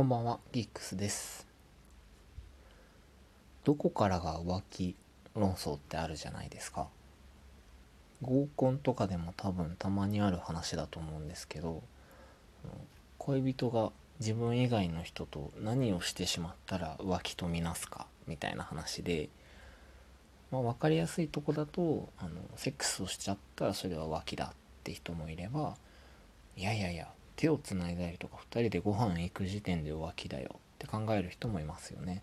こんばんは、ギックスです。どこからが浮気論争ってあるじゃないですか。合コンとかでも多分たまにある話だと思うんですけど、恋人が自分以外の人と何をしてしまったら浮気とみなすかみたいな話で、まあ、分かりやすいとこだとあのセックスをしちゃったらそれは浮気だって人もいればいやいやいや手をつないだりとか2人でご飯行く時点で浮気だよって考える人もいますよね。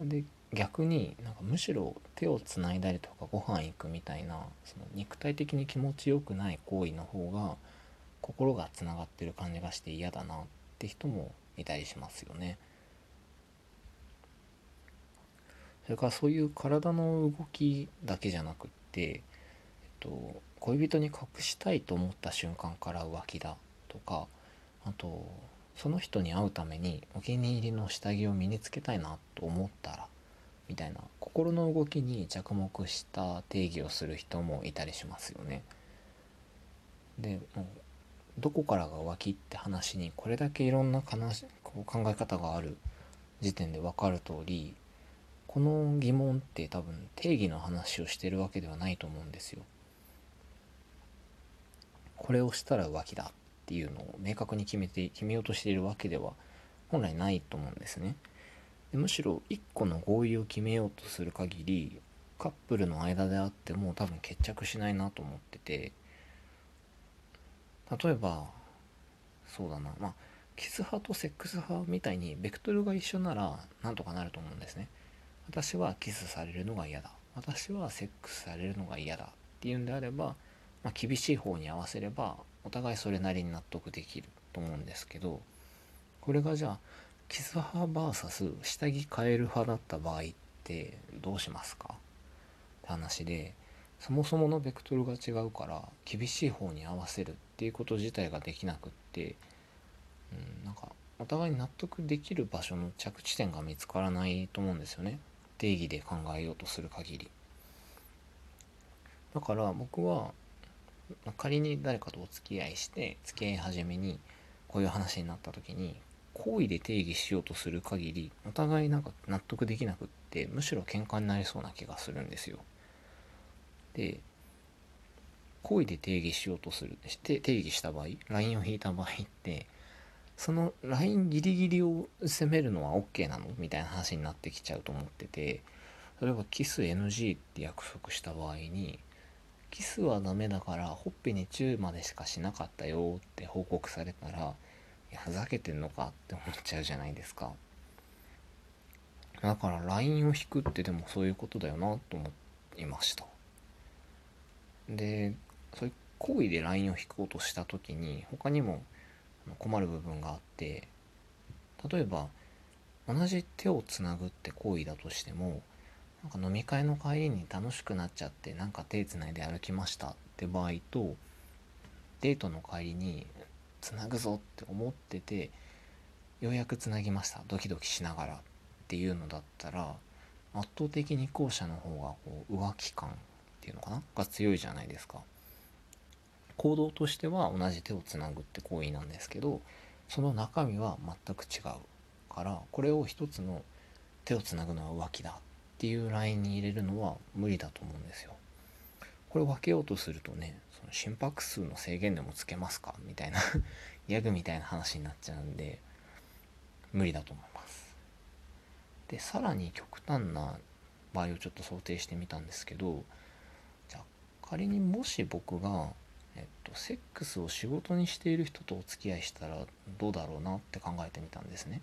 で逆になんかむしろ手をつないだりとかご飯行くみたいなその肉体的に気持ちよくない行為の方が心がつながってる感じがして嫌だなって人もいたりしますよね。それからそういう体の動きだけじゃなくって、えっと、恋人に隠したいと思った瞬間から浮気だとかあとその人に会うためにお気に入りの下着を身につけたいなと思ったらみたいな心の動きに着目した定義をする人もいたりしますよね。でもうどこからが浮気って話にこれだけいろんな話こう考え方がある時点で分かる通りこの疑問って多分定義の話をしてるわけではないと思うんですよ。これをしたら浮気だっていうのを明確に決めて決めようとしているわけでは本来ないと思うんですね。でむしろ一個の合意を決めようとする限りカップルの間であっても多分決着しないなと思ってて例えばそうだなまあキス派とセックス派みたいにベクトルが一緒ならなんとかなると思うんですね。私はキスされるのが嫌だ私はセックスされるのが嫌だっていうんであれば、まあ、厳しい方に合わせればお互いそれなりに納得できると思うんですけどこれがじゃあキス派 VS 下着変える派だった場合ってどうしますか？って話でそもそものベクトルが違うから厳しい方に合わせるっていうこと自体ができなくって、うん、なんかお互いに納得できる場所の着地点が見つからないと思うんですよね。定義で考えようとする限り。だから僕は仮に誰かとお付き合いして付き合い始めにこういう話になった時に行為で定義しようとする限りお互いなんか納得できなくってむしろ喧嘩になりそうな気がするんですよ。で行為で定義しようとするして定義した場合ラインを引いた場合ってそのラインギリギリを攻めるのは OK なの？みたいな話になってきちゃうと思ってて例えばキス NG って約束した場合にキスはダメだからほっぺにチューまでしかしなかったよって報告されたらいやふざけてんのかって思っちゃうじゃないですか。だから LINE を引くってでもそういうことだよなと思いました。でそういう行為で LINE を引こうとした時に他にも困る部分があって例えば同じ手をつなぐって行為だとしてもなんか飲み会の帰りに楽しくなっちゃってなんか手つないで歩きましたって場合とデートの帰りにつなぐぞって思っててようやくつなぎました。ドキドキしながらっていうのだったら圧倒的に後者の方がこう浮気感っていうのかな？が強いじゃないですか。行動としては同じ手をつなぐって行為なんですけどその中身は全く違うからこれを一つの手をつなぐのは浮気だ。っていうラインに入れるのは無理だと思うんですよ。これ分けようとするとねその心拍数の制限でもつけますか？みたいな ギャグみたいな話になっちゃうんで無理だと思います。でさらに極端な場合をちょっと想定してみたんですけどじゃあ仮にもし僕がえっと、セックスを仕事にしている人とお付き合いしたらどうだろうなって考えてみたんですね。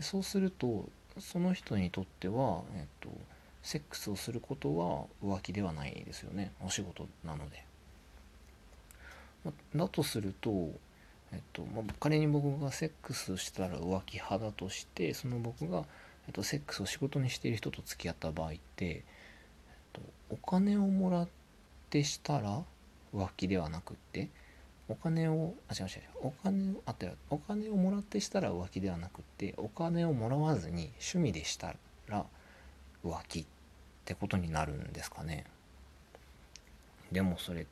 そうするとその人にとっては、えっと、セックスをすることは浮気ではないですよねお仕事なので。だとすると、えっとま、仮に僕がセックスしたら浮気派だとしてその僕が、えっと、セックスを仕事にしている人と付き合った場合って、えっと、お金をもらってしたら浮気ではなくってお金をあ違う違うお金をあったよお金をもらってしたら浮気ではなくってお金をもらわずに趣味でしたら浮気ってことになるんですかね。でもそれ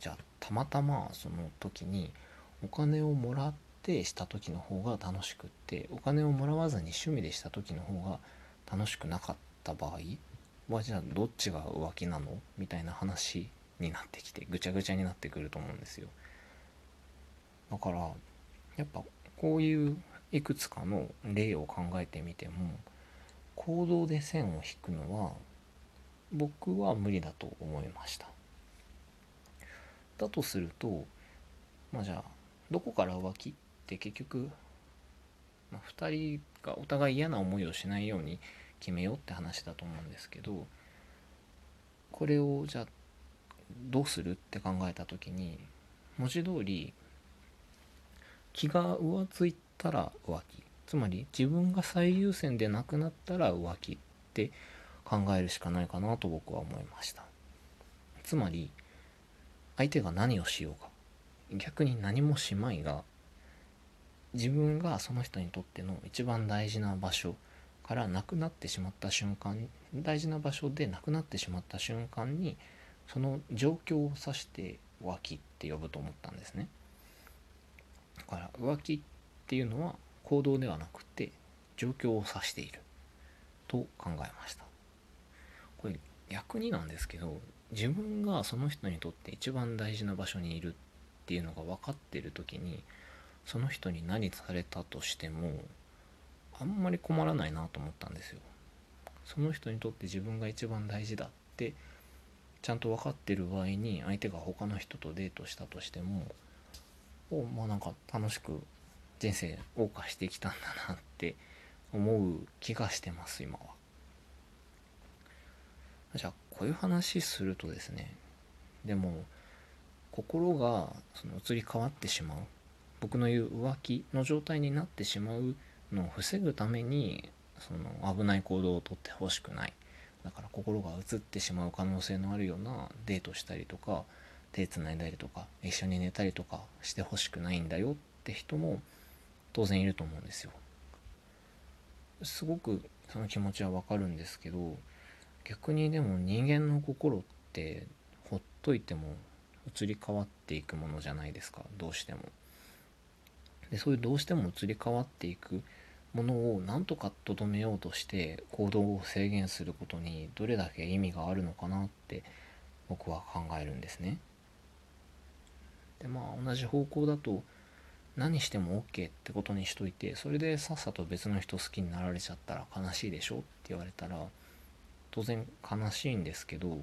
じゃあたまたまその時にお金をもらってした時の方が楽しくってお金をもらわずに趣味でした時の方が楽しくなかった場合はじゃあどっちが浮気なの？みたいな話になってきてぐちゃぐちゃになってくると思うんですよ。だからやっぱこういういくつかの例を考えてみても行動で線を引くのは僕は無理だと思いました。だとするとまあじゃあどこから浮気って結局、まあ、2人がお互い嫌な思いをしないように決めようって話だと思うんですけどこれをじゃあどうするって考えた時に文字通り気が浮ついたら浮気。つまり自分が最優先でなくなったら浮気って考えるしかないかなと僕は思いました。つまり相手が何をしようか。逆に何もしまいが自分がその人にとっての一番大事な場所からなくなってしまった瞬間大事な場所でなくなってしまった瞬間にその状況を指して浮気って呼ぶと思ったんですね。だから浮気っていうのは行動ではなくて状況を指している。と考えました。これ逆になんですけど自分がその人にとって一番大事な場所にいるっていうのが分かってる時にその人に何されたとしてもあんまり困らないなと思ったんですよ。その人にとって自分が一番大事だってちゃんと分かってる場合に相手が他の人とデートしたとしてもおまあなんか楽しく人生謳歌してきたんだなって思う気がしてます今は。じゃあこういう話するとですねでも心がその移り変わってしまう僕の言う浮気の状態になってしまうのを防ぐためにその危ない行動をとってほしくない。だから心が移ってしまう可能性のあるようなデートしたりとか手つないだりとか一緒に寝たりとかしてほしくないんだよって人も当然いると思うんですよすごくその気持ちはわかるんですけど逆にでも人間の心ってほっといても移り変わっていくものじゃないですかどうしても。でそういうどうしても移り変わっていくものをなんとかとどめようとして行動を制限することにどれだけ意味があるのかなって僕は考えるんですね。でまあ同じ方向だと何しても OK ってことにしといてそれでさっさと別の人好きになられちゃったら悲しいでしょって言われたら当然悲しいんですけど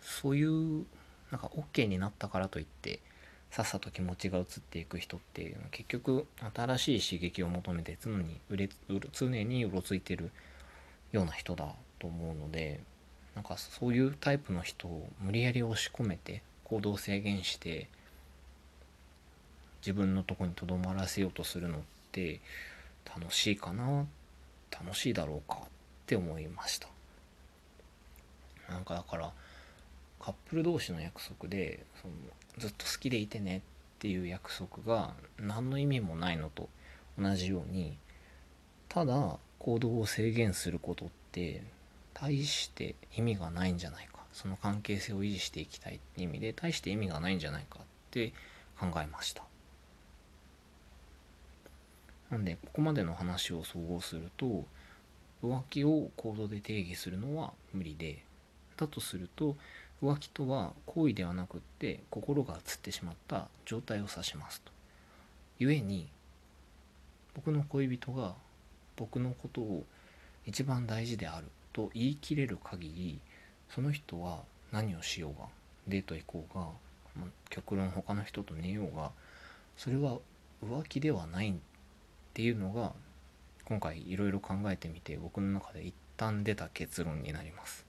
そういうなんか OK になったからといってさっさと気持ちが移っていく人っていうのは結局新しい刺激を求めて常にうれ常にうろついてるような人だと思うのでなんかそういうタイプの人を無理やり押し込めて行動制限して自分のとこにとどまらせようとするのって楽しいかな？楽しいだろうかって思いました。なんかだからカップル同士の約束でそのずっと好きでいてねっていう約束が何の意味もないのと同じようにただ行動を制限することって大して意味がないんじゃないかその関係性を維持していきたいって意味で大して意味がないんじゃないかって考えましたなんでここまでの話を総合すると浮気を行動で定義するのは無理でだとすると浮気とは行為ではなくって心が移ってしまった状態を指しますと。故に僕の恋人が僕のことを一番大事であると言い切れる限りその人は何をしようがデート行こうが極論他の人と寝ようがそれは浮気ではないっていうのが今回いろいろ考えてみて僕の中で一旦出た結論になります。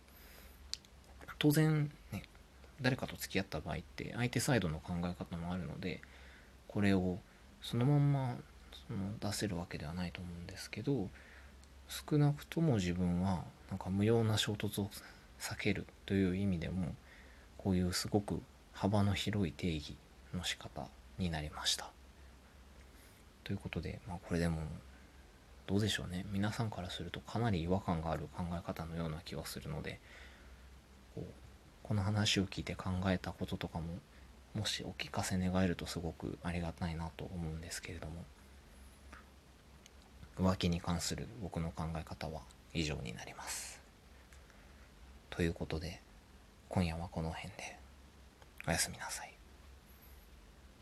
当然ね誰かと付き合った場合って相手サイドの考え方もあるのでこれをそのまんまその出せるわけではないと思うんですけど少なくとも自分はなんか無用な衝突を避けるという意味でもこういうすごく幅の広い定義の仕方になりました。ということで、まあ、これでもどうでしょうね皆さんからするとかなり違和感がある考え方のような気はするのでこうこの話を聞いて考えたこととかももしお聞かせ願えるとすごくありがたいなと思うんですけれども浮気に関する僕の考え方は以上になります。ということで、今夜はこの辺で、おやすみなさい。